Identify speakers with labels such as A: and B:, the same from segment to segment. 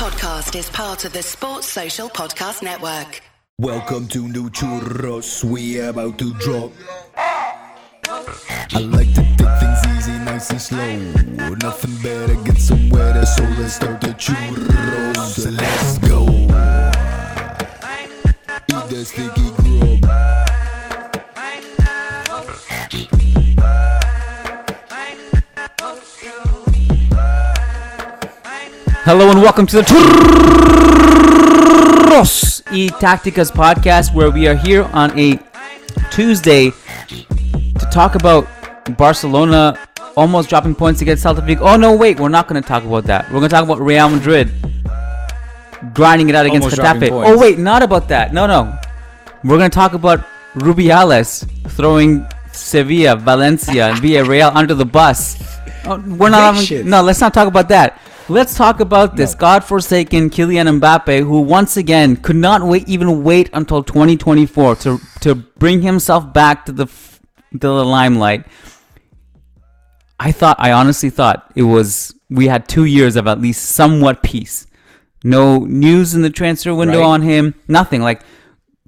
A: podcast is part of the Sports Social Podcast Network.
B: Welcome to New Churros, we about to drop. I like to take things easy, nice and slow. Nothing better, get some weather, so let's start the churros. So Let's go. Eat that sticky
C: Hello and welcome to the Churros e Tacticas podcast, where we are here on a Tuesday to talk about Barcelona almost dropping points against Celta Vigo. Oh no, wait, we're not going to talk about that. We're going to talk about Real Madrid grinding it out against
D: Almost
C: Getafe. Oh wait, not about that. No, no. We're going to talk about Rubiales throwing Sevilla, Valencia, and Villarreal under the bus. Oh, we're not even, no, let's not talk about that. Let's talk about this godforsaken Kylian Mbappe, who once again could not wait, even wait until 2024 to to bring himself back to the to the limelight. I thought, I honestly thought it was we had two years of at least somewhat peace. No news in the transfer window
D: Right.
C: on him. Nothing like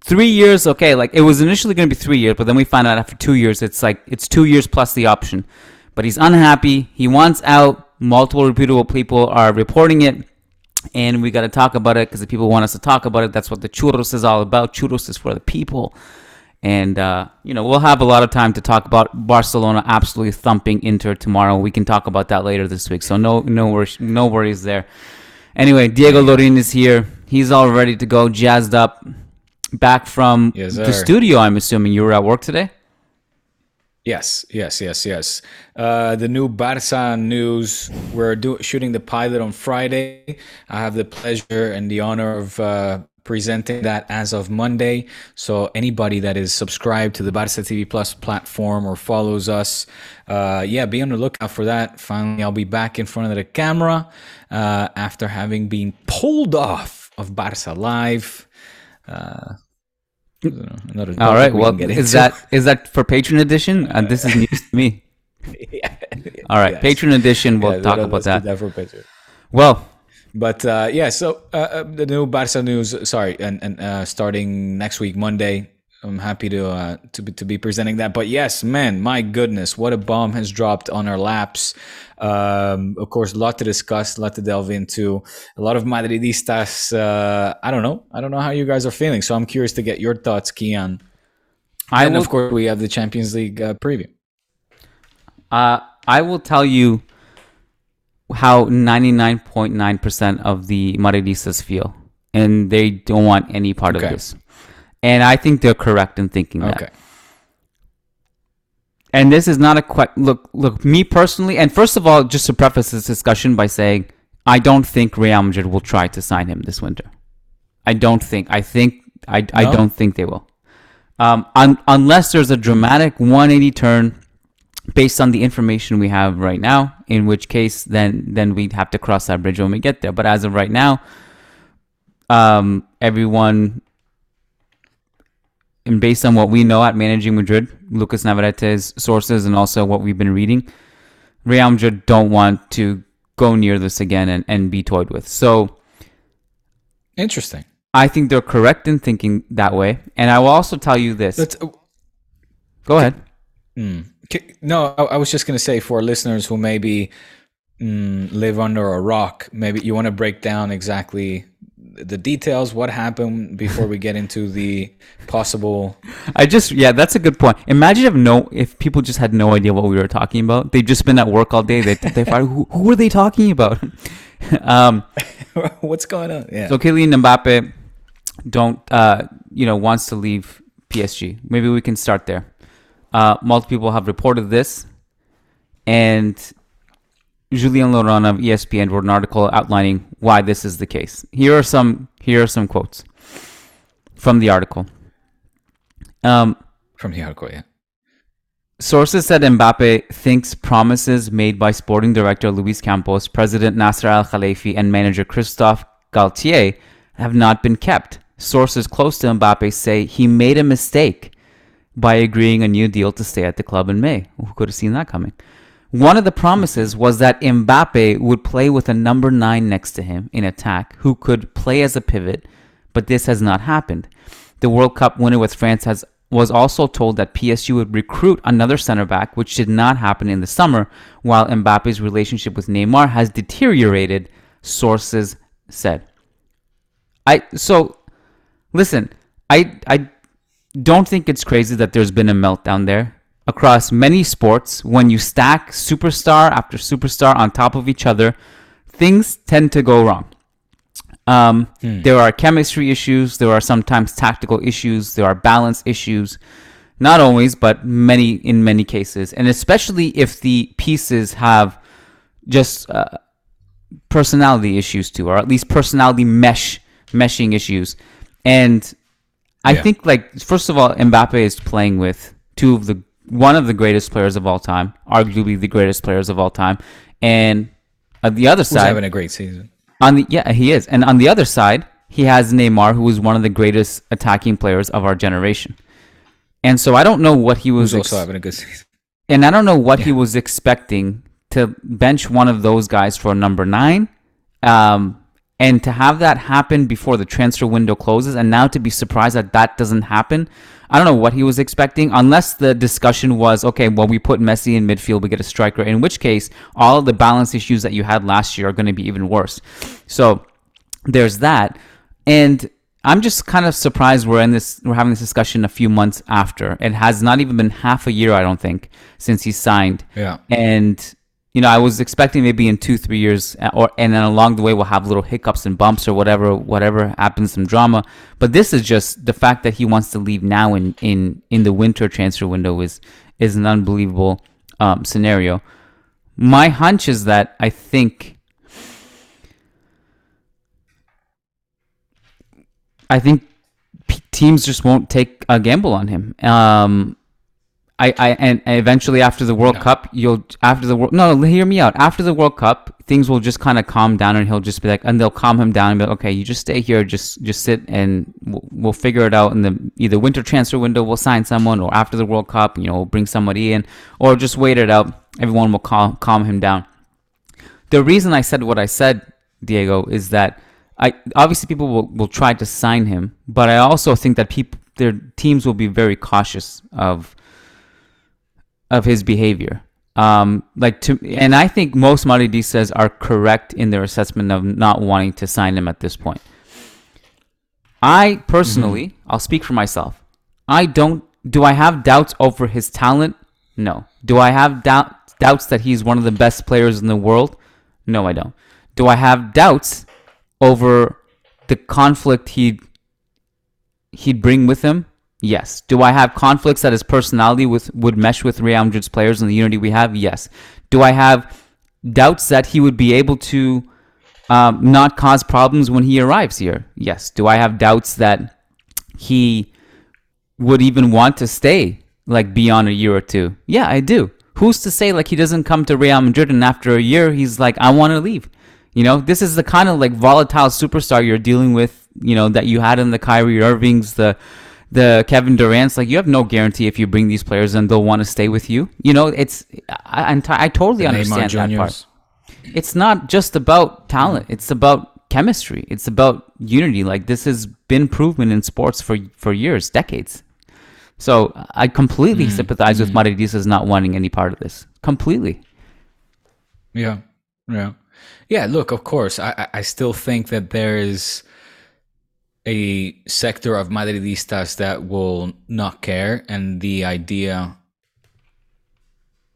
C: three years. Okay, like it was initially going to be three years, but then we found out after two years, it's like it's two years plus the option. But he's unhappy. He wants out. Multiple reputable people are reporting it, and we got to talk about it because the people want us to talk about it. That's what the churros is all about. Churros is for the people. And uh, you know we'll have a lot of time to talk about Barcelona absolutely thumping Inter tomorrow. We can talk about that later this week, so no no worries, no worries there. Anyway, Diego Lorin is here. He's all ready to go, jazzed up, back from
D: Yes,
C: the studio. I'm assuming you were at work today.
D: Yes, yes, yes, yes. Uh, the new Barca news. We're do- shooting the pilot on Friday. I have the pleasure and the honor of uh, presenting that as of Monday. So anybody that is subscribed to the Barca TV Plus platform or follows us, uh, yeah, be on the lookout for that. Finally, I'll be back in front of the camera uh, after having been pulled off of Barca Live. Uh, another
C: All
D: we
C: Well, is that is that for patron edition? Uh, this is news to me. All right,
D: Yes.
C: patron edition. We'll
D: Yeah,
C: talk about that.
D: picture.
C: Well,
D: But uh, yeah, so uh, uh, the new Barca news. Sorry, and and uh, starting next week, Monday. I'm happy to uh, to be, to be presenting that. But yes, man, my goodness, what a bomb has dropped on our laps. Um, of course, a lot to discuss, a lot to delve into. A lot of Madridistas. Uh, I don't know. I don't know how you guys are feeling. So I'm curious to get your thoughts, Kiyan.
C: I
D: and
C: will,
D: of course, we have the Champions League uh, preview.
C: uh, I will tell you how 99.9% of the Madridistas feel, and they don't want any part
D: Okay.
C: of this. And I think they're correct in thinking that.
D: Okay.
C: And this is not a que- look. Look, me personally, and first of all, just to preface this discussion by saying, I don't think Real Madrid will try to sign him this winter. I don't think. I think. I. I don't think they will. Um, un- unless there's a dramatic 180 turn based on the information we have right now. In which case, then then we'd have to cross that bridge when we get there. But as of right now, um, everyone and based on what we know at Managing Madrid, Lucas Navarrete's sources, and also what we've been reading, Real Madrid don't want to go near this again and, and be toyed with. So
D: Interesting.
C: I think they're correct in thinking that way. And I will also tell you this.
D: Let's,
C: go ahead.
D: K- No, I, I was just going to say for listeners who maybe mm, live under a rock, maybe you want to break down exactly the details, what happened before we get into the possible.
C: I just yeah, that's a good point. Imagine if no if people just had no idea what we were talking about. They've just been at work all day. They they fired, who, who were they talking about? um,
D: What's going on? Yeah.
C: So Kylian Mbappe don't uh, you know wants to leave PSG. Maybe we can start there. Uh, multiple people have reported this, and Julien Laurens of ESPN wrote an article outlining why this is the case. Here are some here are some quotes from the article. Um,
D: From the article, yeah.
C: Sources said Mbappe thinks promises made by sporting director Luis Campos, president Nasser Al Khelaifi, and manager Christophe Galtier have not been kept. Sources close to Mbappe say he made a mistake by agreeing a new deal to stay at the club in May. Who could have seen that coming? One of the promises was that Mbappe would play with a number nine next to him in attack who could play as a pivot, but this has not happened. The World Cup winner with France has was also told that PSG would recruit another center back, which did not happen in the summer, while Mbappe's relationship with Neymar has deteriorated, sources said. I so listen, I I don't think it's crazy that there's been a meltdown there across many sports when you stack superstar after superstar on top of each other, things tend to go wrong. Um, There are chemistry issues. There are sometimes tactical issues. There are balance issues. Not always, but many in many cases, and especially if the pieces have just uh, personality issues too, or at least personality mesh meshing issues. And I
D: Yeah.
C: think like first of all, Mbappe is playing with two of the one of the greatest players of all time, arguably the greatest players of all time, and on the other
D: Who's
C: side,
D: having a great season?
C: on the yeah, he is. And on the other side, he has Neymar, who is one of the greatest attacking players of our generation. And so I don't know what he was
D: Who's
C: ex-
D: also having a good season?
C: and I don't know what he was expecting to bench one of those guys for number nine. Um, and to have that happen before the transfer window closes, and now to be surprised that that doesn't happen, I don't know what he was expecting. Unless the discussion was, okay, well, we put Messi in midfield, we get a striker. In which case, all of the balance issues that you had last year are going to be even worse. So there's that, and I'm just kind of surprised we're in this, we're having this discussion a few months after. It has not even been half a year, I don't think, since he signed.
D: Yeah.
C: And you know, I was expecting maybe in two, three years, uh, or and then along the way we'll have little hiccups and bumps or whatever, whatever happens, some drama. But this is just the fact that he wants to leave now in in in the winter transfer window is is an unbelievable um, scenario. My hunch is that I think. I think teams just won't take a gamble on him. Um, I, I and eventually after the World Cup, you'll after the world. No, no, hear me out. After the World Cup, things will just kind of calm down, and he'll just be like, and they'll calm him down and be like, okay, you just stay here, just just sit, and we'll, we'll figure it out in the either winter transfer window. We'll sign someone, or after the World Cup, you know, we'll bring somebody in, or just wait it out. Everyone will calm calm him down. The reason I said what I said, Diego, is that I obviously people will, will try to sign him, but I also think that people their teams will be very cautious of of his behavior. Um, like to, and I think most Madridistas are correct in their assessment of not wanting to sign him at this point. I personally, I'll speak for myself. I don't. Do I have doubts over his talent? No. Do I have doubt, doubts that he's one of the best players in the world? No, I don't. Do I have doubts over the conflict he'd he'd bring with him? Yes. Do I have conflicts that his personality with would mesh with Real Madrid's players and the unity we have? Yes. Do I have doubts that he would be able to um, not cause problems when he arrives here? Yes. Do I have doubts that he would even want to stay like beyond a year or two? Yeah, I do. Who's to say like he doesn't come to Real Madrid and after a year he's like I want to leave? You know, this is the kind of like volatile superstar you're dealing with. You know that you had in the Kyrie Irvings, the the Kevin Durant's. Like you have no guarantee if you bring these players and they'll want to stay with you. You know, it's I totally understand that part. It's not just about talent. It's about chemistry. It's about unity. Like this has been proven in sports for for years decades. So i completely mm-hmm. sympathize with mm-hmm. Madridistas not wanting any part of this. Completely.
D: Yeah, yeah, yeah. Look, of course, I- I still think that there is a sector of Madridistas that will not care, and the idea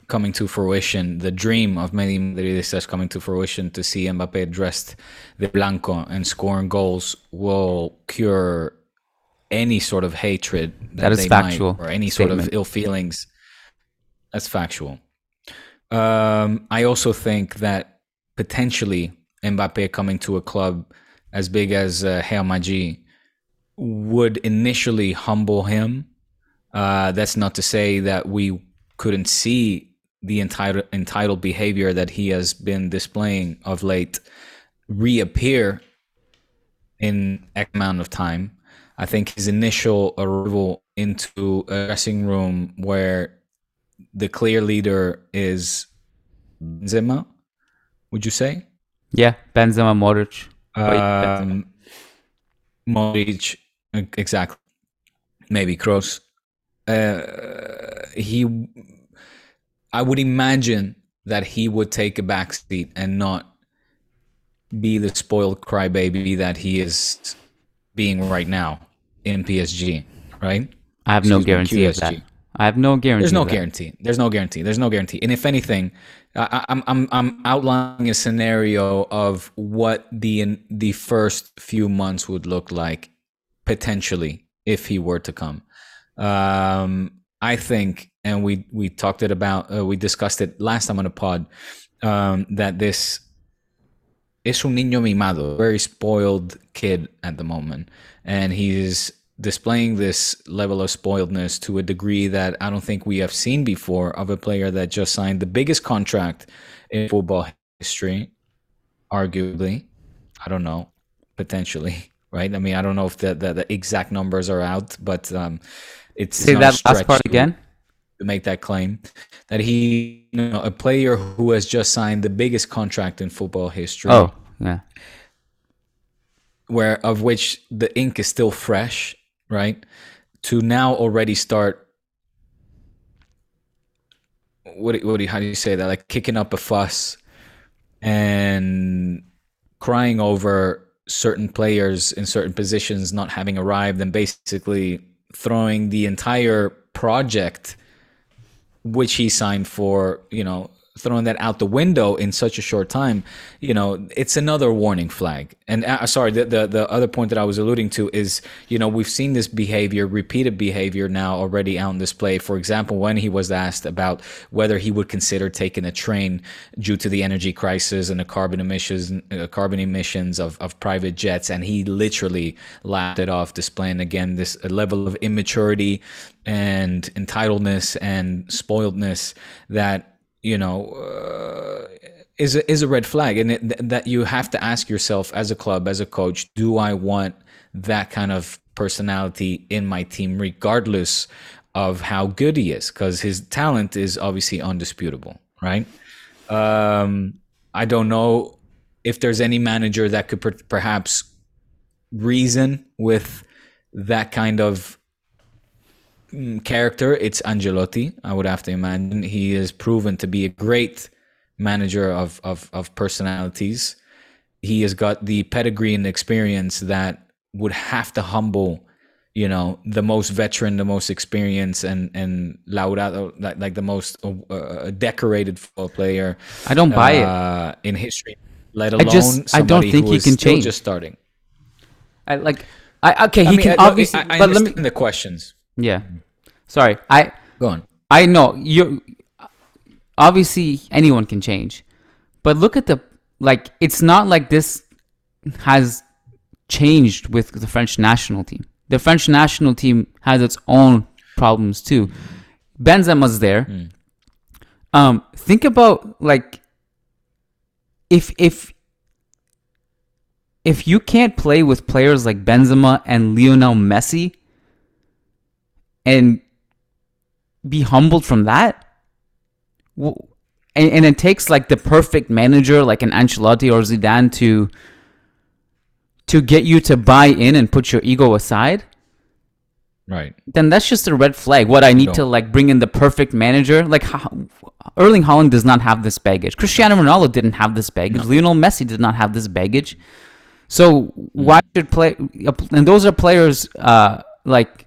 D: coming to fruition, the dream of many Madridistas coming to fruition to see Mbappe dressed de blanco and scoring goals will cure any sort of hatred
C: That is
D: they might-
C: factual
D: or any sort of ill feelings. That's factual. Um, I also think that potentially Mbappe coming to a club as big as uh, Madrid would initially humble him. Uh, that's not to say that we couldn't see the entitled entitled behavior that he has been displaying of late reappear in X amount of time. I think his initial arrival into a dressing room where the clear leader is Benzema. Would you say?
C: Yeah, Benzema, Modric. Yeah,
D: Um, Modric, e- exactly. Maybe Kroos. Uh, he, I would imagine that he would take a back seat and not be the spoiled crybaby that he is being right now in PSG, right?
C: I have no
D: Excuse me,
C: guarantee of that. I have no guarantee.
D: There's no guarantee. There's no guarantee. There's no guarantee. And if anything, I, I'm I'm I'm outlining a scenario of what the the first few months would look like potentially if he were to come. Um, I think, and we we talked it about, uh, we discussed it last time on the pod, um, that this is un niño mimado, very spoiled kid at the moment, and he's displaying this level of spoiledness to a degree that I don't think we have seen before of a player that just signed the biggest contract in football history, arguably. I don't know, potentially, right? I mean, I don't know if the the, the exact numbers are out, but um, it's
C: Say that last part
D: to-
C: again.
D: to make that claim that he, you know, a player who has just signed the biggest contract in football history,
C: Oh, yeah.
D: where of which the ink is still fresh, right? To now already start. What what do you, how do you say that? Like kicking up a fuss and crying over certain players in certain positions not having arrived and basically throwing the entire project which he signed for, you know, throwing that out the window in such a short time, you know, it's another warning flag. And uh, sorry, the, the the other point that I was alluding to is, you know, we've seen this behavior, repeated behavior now already out in display. For example, when he was asked about whether he would consider taking a train due to the energy crisis and the carbon emissions, uh, carbon emissions of, of private jets, and he literally laughed it off, displaying again this level of immaturity and entitledness and spoiledness that you know uh, is a, is a red flag. And it, th- that you have to ask yourself as a club as a coach do i want that kind of personality in my team regardless of how good he is? Because his talent is obviously undisputable right? Um i don't know if there's any manager that could per- perhaps reason with that kind of character, it's Ancelotti. I would have to imagine he is proven to be a great manager of of, of personalities. He has got the pedigree and experience that would have to humble, you know, the most veteran, the most experienced, and and Laurado, like, like the most uh, uh, decorated football player.
C: I don't buy it.
D: uh, in history. Let alone
C: just- I don't
D: somebody
C: think
D: who
C: he can change.
D: just starting.
C: I like. I okay. He
D: I mean,
C: can
D: I,
C: obviously,
D: I, I
C: but let
D: understand
C: me.
D: the questions.
C: Yeah. Sorry. I
D: Go on.
C: I know you. Obviously, anyone can change, but look at the like. It's not like this has changed with the French national team. The French national team has its own problems too. Benzema's there. Um, think about like if if if you can't play with players like Benzema and Lionel Messi and be humbled from that, and, and it takes like the perfect manager like an Ancelotti or Zidane to to get you to buy in and put your ego aside,
D: Right.
C: then that's just a red flag. What I need
D: No.
C: to like bring in the perfect manager, like Erling Haaland does not have this baggage. Cristiano Ronaldo didn't have this baggage. Lionel Messi did not have this baggage. So why should play? And those are players uh, like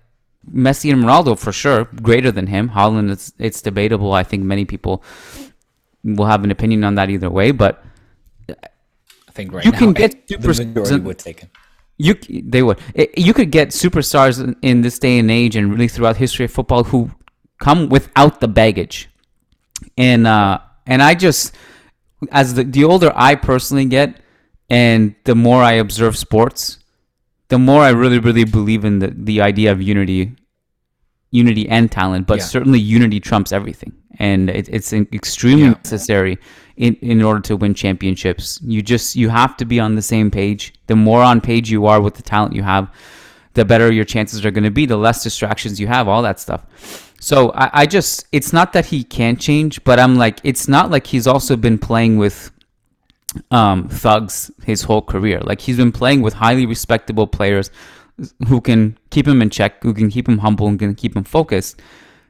C: Messi and Ronaldo for sure, greater than him. Haaland, it's it's debatable. I think many people will have an opinion on that either way, but
D: I think right
C: You
D: now
C: can get
D: the
C: super-
D: would take it.
C: you they would you could get superstars in, in this day and age and really throughout history of football who come without the baggage and uh and i just as the, the older i personally get and the more i observe sports the more i really really believe in the the idea of unity unity and talent but
D: Yeah.
C: certainly unity trumps everything and it, it's extremely
D: Yeah.
C: necessary in, in order to win championships you just you have to be on the same page the more on page you are with the talent you have the better your chances are going to be, the less distractions you have, all that stuff. So I, I just, it's not that he can't change, but I'm like, it's not like he's also been playing with um, thugs his whole career. Like he's been playing with highly respectable players who can keep him in check, who can keep him humble, and can keep him focused.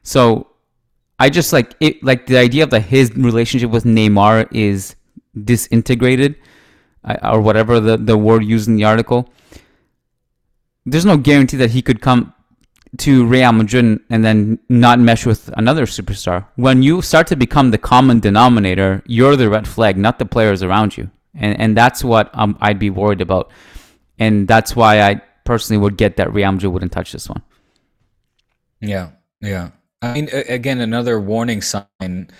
C: So I just like it, like the idea of that his relationship with Neymar is disintegrated, or whatever the the word used in the article. There's no guarantee that he could come to Real Madrid and then not mesh with another superstar. When you start to become the common denominator, you're the red flag, not the players around you. And and that's what um, I'd be worried about. And that's why I personally would get that Real Madrid wouldn't touch this one.
D: Yeah, yeah. I mean, again, another warning sign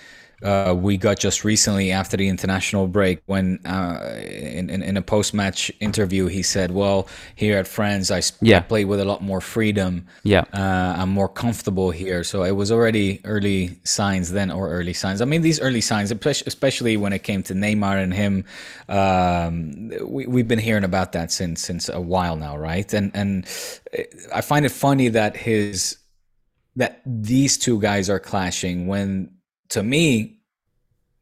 D: uh, we got just recently after the international break when uh, in, in, in, a post-match interview he said well here at friends I,
C: yeah.
D: I play with a lot more freedom.
C: Yeah.
D: Uh, I'm more comfortable here. So it was already early signs then or early signs. I mean these early signs especially when it came to Neymar and him um, we, we've been hearing about that since since a while now right? And and I find it funny that his that these two guys are clashing when to me,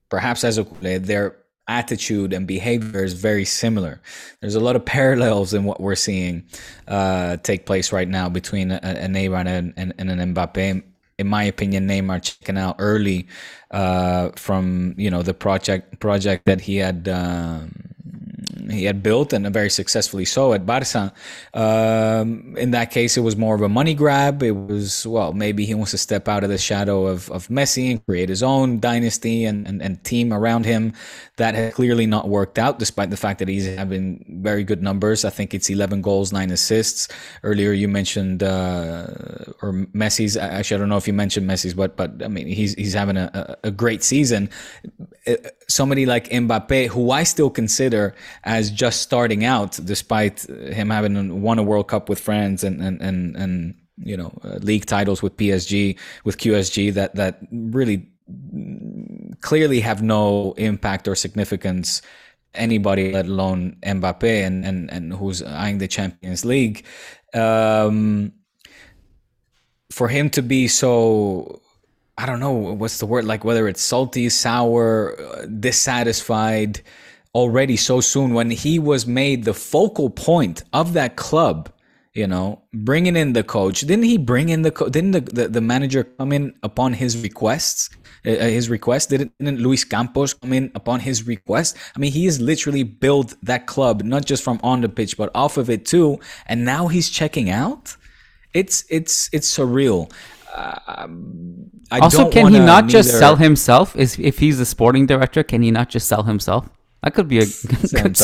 D: perhaps as a their attitude and behavior is very similar. There's a lot of parallels in what we're seeing uh, take place right now between a, a Neymar and, and, and, an Mbappe. In my opinion, Neymar checking out early uh, from you know the project project that he had. Um, he had built and very successfully so at Barca. Um, in that case, it was more of a money grab. It was, well, maybe he wants to step out of the shadow of, of Messi and create his own dynasty and, and, and team around him. That has clearly not worked out, despite the fact that he's having very good numbers. I think it's 11 goals, nine assists. Earlier, you mentioned, uh, or Messi's, actually, I don't know if you mentioned Messi's, but, but I mean, he's, he's having a, a great season. Uh, somebody like Mbappe, who I still consider just starting out, despite him having won a World Cup with France and and and, and you know uh, league titles with PSG with QSG that that really clearly have no impact or significance anybody let alone Mbappe and and and who's eyeing the Champions League. Um, for him to be so I don't know what's the word? Like whether it's salty, sour, uh, dissatisfied already so soon when he was made the focal point of that club. You know, bringing in the coach. Didn't he bring in the co- didn't the, the, the, manager come in upon his requests? Uh, uh his request didn't, didn't Luis Campos come in upon his request? I mean, he has literally built that club not just from on the pitch but off of it too. And now he's checking out. It's it's it's surreal.
C: I also, can he not just sell himself? Is if he's the sporting director, can he not just sell himself? That could be a good.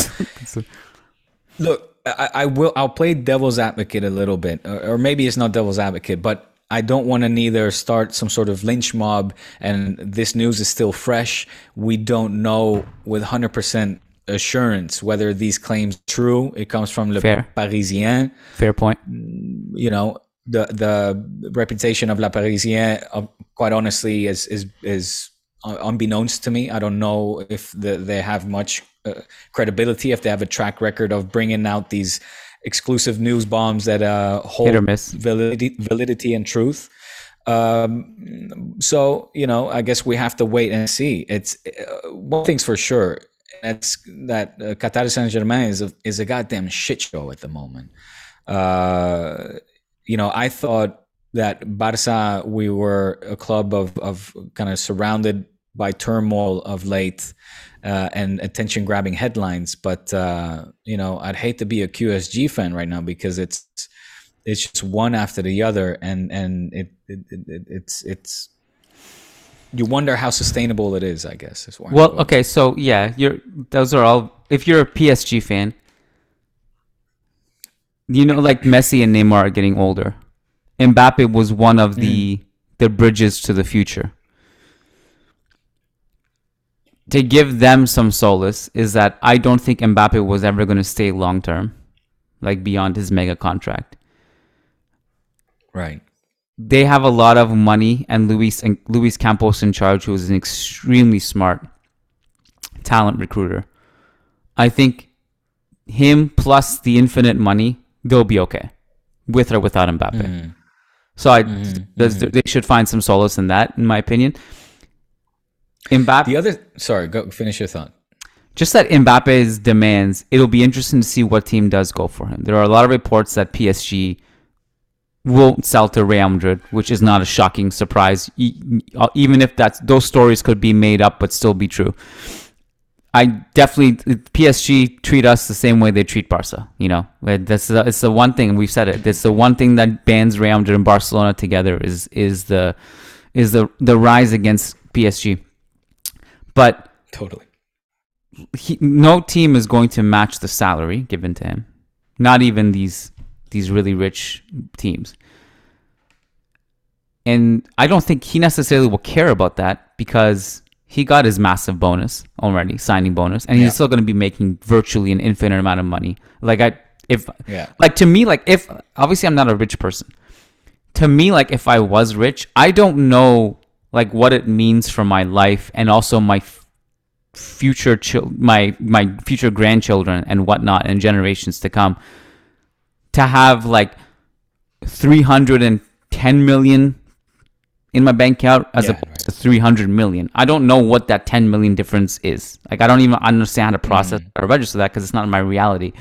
D: Look, I, I, will. I'll play devil's advocate a little bit, or, or maybe it's not devil's advocate, but I don't want to neither start some sort of lynch mob. And this news is still fresh. We don't know with hundred percent assurance whether these claims true. It comes from Le
C: Fair.
D: Parisien.
C: Fair point.
D: You know, the the reputation of La Parisien, uh, quite honestly, is is is unbeknownst to me. I don't know if the, they have much uh, credibility, if they have a track record of bringing out these exclusive news bombs that uh, hold validity, validity and truth. Um, so you know, I guess we have to wait and see. It's uh, one thing's for sure. That's that uh, Qatar Saint Germain is a, is a goddamn shit show at the moment. Uh, you know, I thought that Barca, we were a club of, of kind of surrounded by turmoil of late uh, and attention grabbing headlines. But, uh, you know, I'd hate to be a QSG fan right now because it's, it's just one after the other. And, and it, it, it it's, it's, you wonder how sustainable it is, I guess. Is
C: well, okay. So yeah, you're, those are all, if you're a PSG fan, you know, like Messi and Neymar are getting older. Mbappe was one of the mm. the bridges to the future. To give them some solace is that I don't think Mbappe was ever going to stay long term, like beyond his mega contract.
D: Right.
C: They have a lot of money, and Luis and Luis Campos in charge, who is an extremely smart talent recruiter. I think him plus the infinite money they'll be okay. with or without Mbappe. Mm-hmm. So I, mm-hmm. there's- they should find some solace in that, in my opinion. Mbappe,
D: The other, sorry, go finish your thought.
C: just that Mbappe's demands, it'll be interesting to see what team does go for him. There are a lot of reports that PSG won't sell to Real Madrid, which is not a shocking surprise, even if that's those stories could be made up but still be true. I definitely PSG treat us the same way they treat Barca. You know, that's the, it's the one thing we've said it. It's the one thing that bands Real Madrid and Barcelona together is is the is the the rise against PSG. But
D: Totally.
C: he, no team is going to match the salary given to him. Not even these these really rich teams. And I don't think he necessarily will care about that because he got his massive bonus already, signing bonus, and he's
D: Yeah.
C: still going to be making virtually an infinite amount of money. Like I, if
D: Yeah.
C: like to me, like if obviously I'm not a rich person. To me, like if I was rich, I don't know like what it means for my life and also my f- future chil- my my future grandchildren and whatnot and generations to come to have like 310 million in my bank account as
D: Yeah,
C: opposed to 300 million. I don't know what that 10 million difference is. Like I don't even understand how to process mm. or register that because it's not my reality.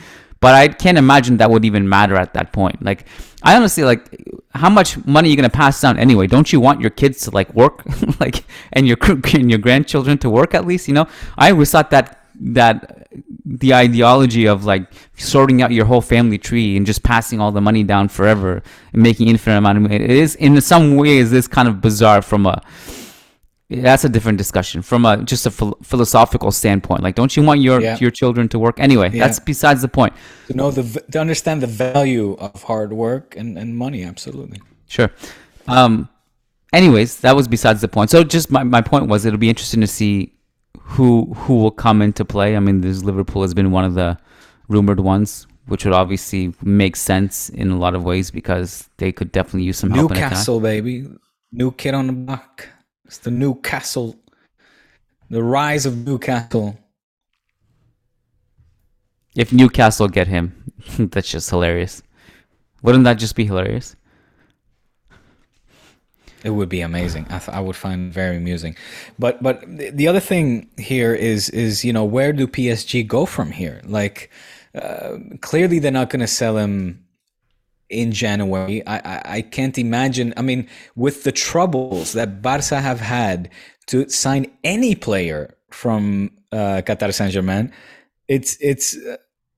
C: But I can't imagine that would even matter at that point. Like I honestly like how much money are you gonna pass down anyway? Don't you want your kids to like work, like and your and your grandchildren to work at least? You know, I always thought that that the ideology of like sorting out your whole family tree and just passing all the money down forever and making infinite amount of money it is in some ways this kind of bizarre from a that's a different discussion from a just a phil- philosophical standpoint like don't you want your
D: Yeah.
C: your children to work anyway
D: Yeah.
C: that's besides the point
D: To know the, to understand the value of hard work and, and money, absolutely.
C: Sure. Um, anyways, that was besides the point. So just my, my point was it'll be interesting to see who who will come into play. I mean, this Liverpool has been one of the rumored ones, which would obviously make sense in a lot of ways because they could definitely use some help.
D: Newcastle, baby. New kid on the block. It's the Newcastle. The rise of Newcastle.
C: If Newcastle get him, that's just hilarious. Wouldn't that just be hilarious?
D: It would be amazing. I, th- I would find very amusing. But but the the other thing here is is you know where do PSG go from here? Like uh, clearly they're not going to sell him in January. I, I I can't imagine. I mean, with the troubles that Barca have had to sign any player from uh, Qatar Saint Germain, it's it's uh,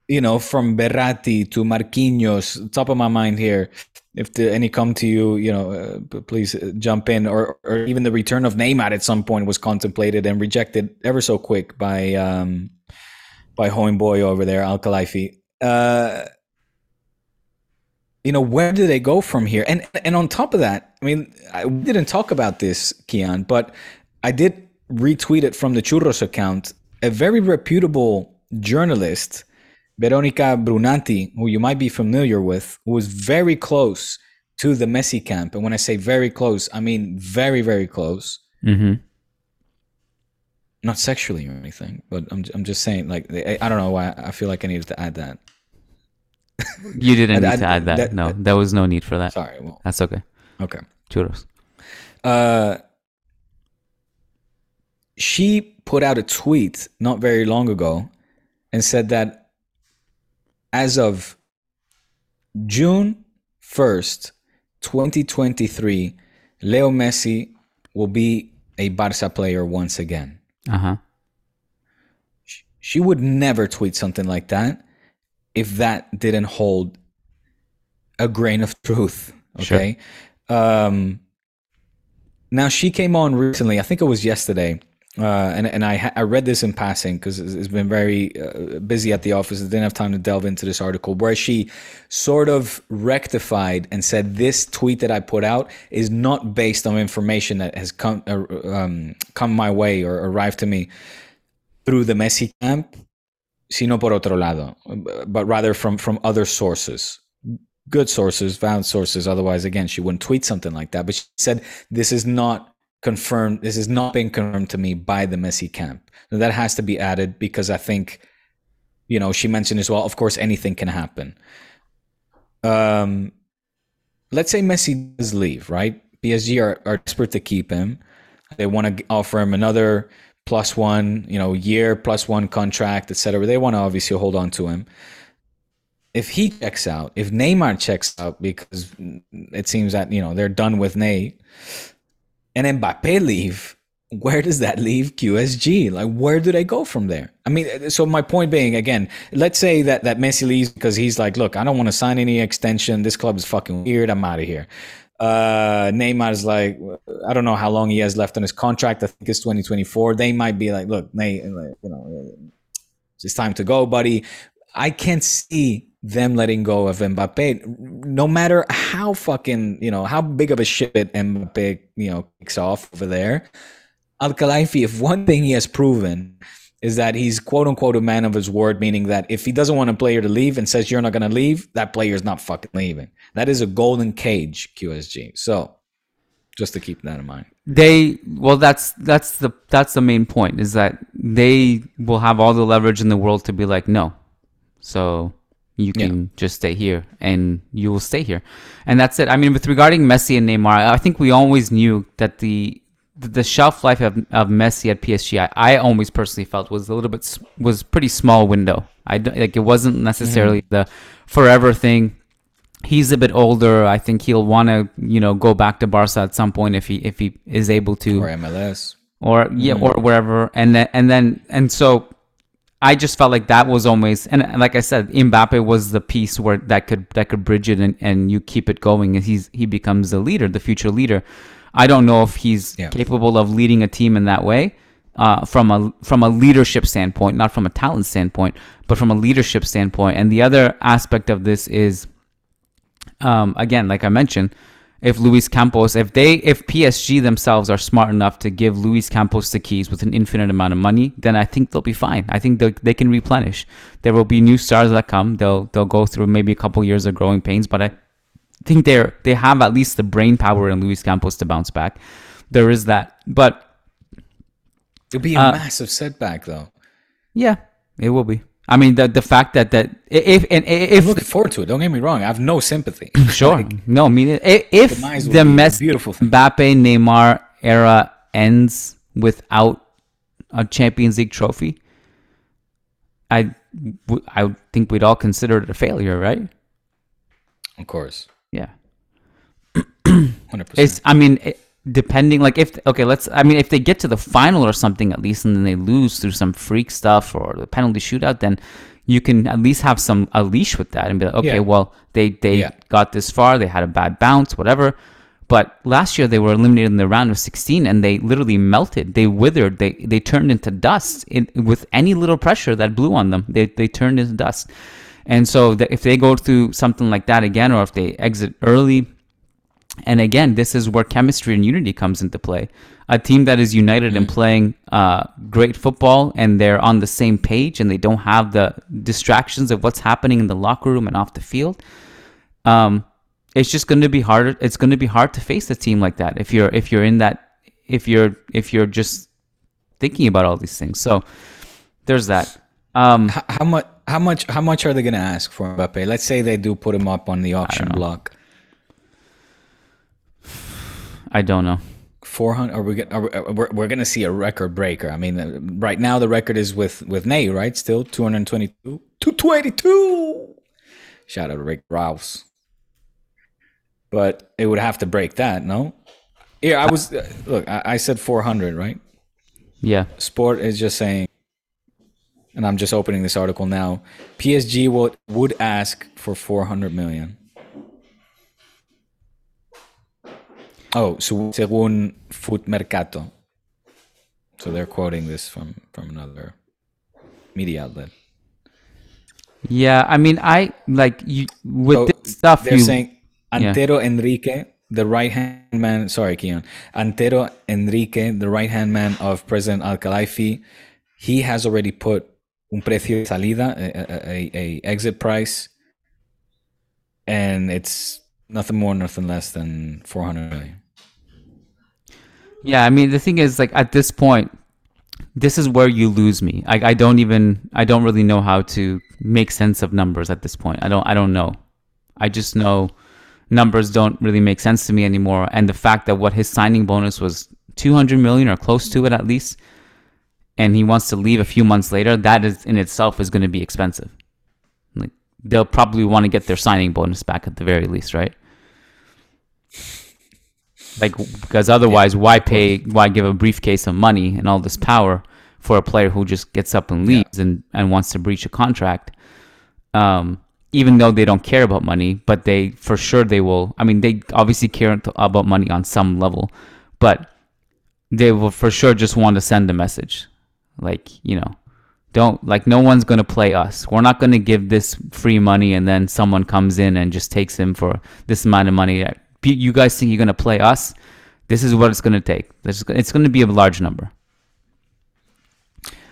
D: you know from Verratti to Marquinhos. Top of my mind here. If the, any come to you, you know, uh, please uh, jump in. Or or even the return of Neymar at some point was contemplated and rejected ever so quick by um by homeboy over there, Al Khelaifi. Uh, you know where do they go from here? And and on top of that i mean i didn't talk about this kiyan but i did retweet it from the churros account. A very reputable journalist veronica brunati who you might be familiar with who was very close to the messi camp. And when i say very close i mean very very close.
C: Mm-hmm.
D: not sexually or anything but i'm, I'm just saying like I, I don't know why i feel like i needed to add that
C: You didn't
D: I-
C: need to add that.
D: that-
C: no, there was no need for that.
D: sorry well
C: That's okay.
D: okay
C: Churros.
D: Uh, she put out a tweet not very long ago and said that as of June 1st, 2023, Leo Messi will be a Barca player once again.
C: Uh huh.
D: She would never tweet something like that if that didn't hold a grain of truth.
C: Sure.
D: Okay. Um, now she came on recently. I think it was yesterday, uh, and and I ha- I read this in passing because it's, it's been very uh, busy at the office. I didn't have time to delve into this article where she sort of rectified and said this tweet that I put out is not based on information that has come uh, um, come my way or arrived to me through the Messi camp, sino por otro lado, but rather from from other sources, good sources, valid sources. Otherwise, again, she wouldn't tweet something like that. But she said this is not confirmed. This is not being confirmed to me by the Messi camp. Now, that has to be added because I think, you know, she mentioned as well. Of course, anything can happen. Um, let's say Messi does leave, right? PSG are, are desperate to keep him. They want to offer him another plus one, you know, year plus one contract, etc. They want to obviously hold on to him. If he checks out, if Neymar checks out, because it seems that you know they're done with Ney, and Mbappe leave, where does that leave QSG? Like, where do they go from there? I mean, so my point being, again, let's say that that Messi leaves because he's like, look, I don't want to sign any extension. This club is fucking weird. I'm out of here. Uh, Neymar's like, I don't know how long he has left on his contract. I think it's 2024. They might be like, look, Ney, you know, it's time to go, buddy. I can't see them letting go of Mbappe, no matter how fucking, you know, how big of a shit Mbappe, you know, kicks off over there. Al Khelaifi, if one thing he has proven is that he's quote unquote a man of his word, meaning that if he doesn't want a player to leave and says you're not going to leave, that player is not fucking leaving. That is a golden cage, QSG. So just to keep that in mind.
C: They well, that's that's the that's the main point is that they will have all the leverage in the world to be like no, so you can yeah. just stay here and you will stay here, and that's it. I mean, with regarding Messi and Neymar, I think we always knew that the the shelf life of, of Messi at PSG, I, I always personally felt was a little bit was pretty small window. I like it wasn't necessarily mm-hmm. the forever thing. He's a bit older. I think he'll want to you know go back to Barca at some point if he if he is able to
D: or MLS
C: or yeah mm. or wherever. And then and then and so I just felt like that was always and, and like I said, Mbappe was the piece where that could that could bridge it and, and you keep it going and he's he becomes the leader, the future leader. I don't know if he's yeah. capable of leading a team in that way. Uh, from a from a leadership standpoint, not from a talent standpoint, but from a leadership standpoint. And the other aspect of this is, um, again, like I mentioned, if Luis Campos, if they, if PSG themselves are smart enough to give Luis Campos the keys with an infinite amount of money, then I think they'll be fine. I think they can replenish. There will be new stars that come. They'll they'll go through maybe a couple years of growing pains, but I think they're they have at least the brain power in Luis Campos to bounce back. There is that, but
D: it'll be a uh, massive setback, though.
C: Yeah, it will be. I mean, the the fact that that if and if
D: I'm looking forward to it. Don't get me wrong. I have no sympathy.
C: sure, like, no. I mean, if, the Messi, beautiful Mbappe, Neymar era ends without a Champions League trophy, I I think we'd all consider it a failure, right?
D: Of course.
C: Yeah. 100%. It's, I mean, it, depending, like, if, okay, let's, I mean, if they get to the final or something at least and then they lose through some freak stuff or the penalty shootout, then you can at least have some, a leash with that and be like, okay, yeah. well, they, they yeah. got this far, they had a bad bounce, whatever. But last year they were eliminated in the round of 16 and they literally melted. They withered. They they turned into dust in, with any little pressure that blew on them. They they turned into dust. And so if they go through something like that again, or if they exit early, and again, this is where chemistry and unity comes into play. A team that is united mm-hmm. and playing uh, great football, and they're on the same page, and they don't have the distractions of what's happening in the locker room and off the field. Um, it's just going to be harder. It's going to be hard to face a team like that if you're if you're in that if you're if you're just thinking about all these things. So there's that. Um,
D: how, how much? How much? How much are they going to ask for Mbappe? Let's say they do put him up on the auction block.
C: I don't know.
D: 400 are we, are we we're, we're going to see a record breaker i mean uh, right now the record is with with Ney right still 222 222 shout out to rick rouse but it would have to break that no yeah i was uh, look I, I said 400 right
C: yeah
D: sport is just saying and I'm just opening this article now. PSG would would ask for 400 million. Oh, so según Foot Mercato. So they're quoting this from from another media outlet.
C: Yeah, I mean, I like you with so this stuff.
D: They're you, saying Antero yeah. Henrique, the right hand man. Sorry, Kiyan. Antero Henrique, the right hand man of President Al Khelaifi, he has already put un precio de salida, a, a, a, exit price, and it's nothing more, nothing less than 400 million.
C: Yeah, I mean the thing is, like at this point, this is where you lose me. I, I don't even, I don't really know how to make sense of numbers at this point. I don't, I don't know. I just know numbers don't really make sense to me anymore. And the fact that what his signing bonus was 200 million or close to it at least, and he wants to leave a few months later, that is in itself is going to be expensive. Like they'll probably want to get their signing bonus back at the very least, right? Like because otherwise, why pay? Why give a briefcase of money and all this power for a player who just gets up and leaves and, and wants to breach a contract? Um, even though they don't care about money, but they for sure they will. I mean, they obviously care about money on some level, but they will for sure just want to send a message, like you know, don't like no one's gonna play us. We're not gonna give this free money and then someone comes in and just takes him for this amount of money. You guys think you're gonna play us? This is what it's gonna take. It's gonna be a large number.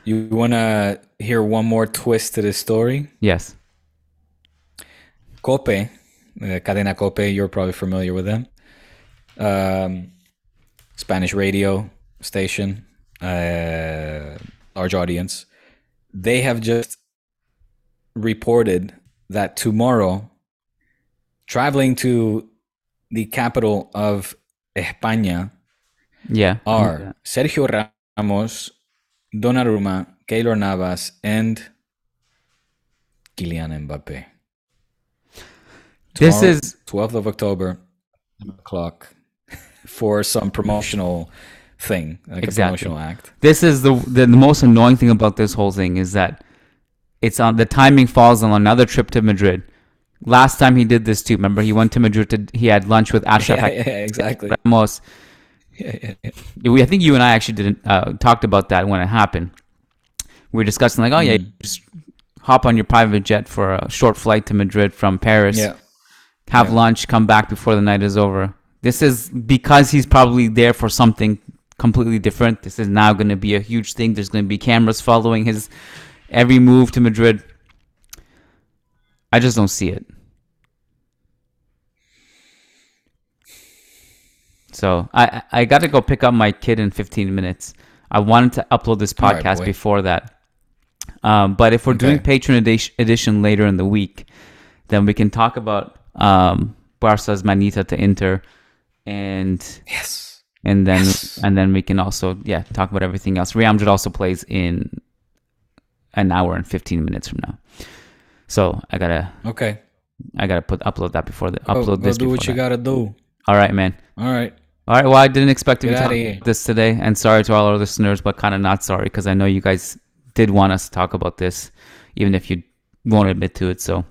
D: You wanna hear one more twist to this story?
C: Yes.
D: Cope, uh, Cadena Cope, you're probably familiar with them. Um, Spanish radio station, uh, large audience. They have just reported that tomorrow, traveling to the capital of España,
C: yeah,
D: are yeah. Sergio Ramos, Donnarumma, Keylor Navas, and Kylian Mbappe.
C: Tomorrow, this is
D: 12th of October, o'clock for some promotional thing, like exactly. a promotional act.
C: This is the, the the most annoying thing about this whole thing is that it's on the timing falls on another trip to Madrid. Last time he did this too. Remember, he went to Madrid. To, he had lunch with Achraf.
D: Yeah, yeah, exactly.
C: Ramos.
D: Yeah, yeah.
C: We, I think you and I actually didn't uh, talked about that when it happened. We were discussing like, oh yeah, mm. just hop on your private jet for a short flight to Madrid from Paris.
D: Yeah.
C: Have lunch, come back before the night is over. This is because he's probably there for something completely different. This is now going to be a huge thing. There's going to be cameras following his every move to Madrid. I just don't see it. So I I got to go pick up my kid in 15 minutes. I wanted to upload this podcast right, before that. Um, but if we're okay. doing Patreon edition later in the week, then we can talk about um, Barca's Manita to Inter and
D: yes,
C: and then
D: yes.
C: and then we can also yeah talk about everything else. Real Madrid also plays in an hour and fifteen minutes from now, so I gotta
D: okay.
C: I gotta put upload that before the upload
D: go
C: this.
D: Do what
C: that.
D: you gotta do.
C: All right, man.
D: All right.
C: All right. Well, I didn't expect to Get be talking about this today, and sorry to all our listeners, but kind of not sorry because I know you guys did want us to talk about this, even if you won't admit to it. So,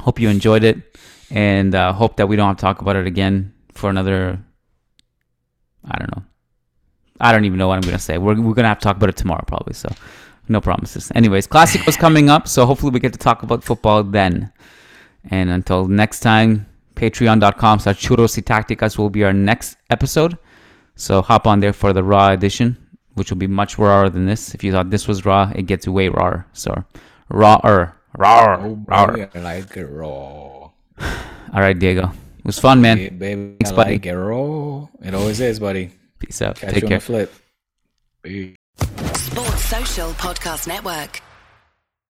C: hope you enjoyed it, and uh, hope that we don't have to talk about it again for another. I don't know. I don't even know what I'm gonna say. We're we're gonna have to talk about it tomorrow probably. So no promises. Anyways, classic was coming up, so hopefully we get to talk about football then. And until next time, patreon.com slash churros y tacticas will be our next episode. So hop on there for the raw edition, which will be much rawer than this. If you thought this was raw, it gets way rawer. So rawer. Raw.
D: Oh, raw. I like it raw. All
C: right, Diego. It was fun, man.
D: Yeah, baby, Thanks, buddy. Like it, raw. it always is, buddy.
C: Peace out.
D: Catch
C: Take
D: you
C: care.
D: on the flip.
A: Sports Social Podcast Network.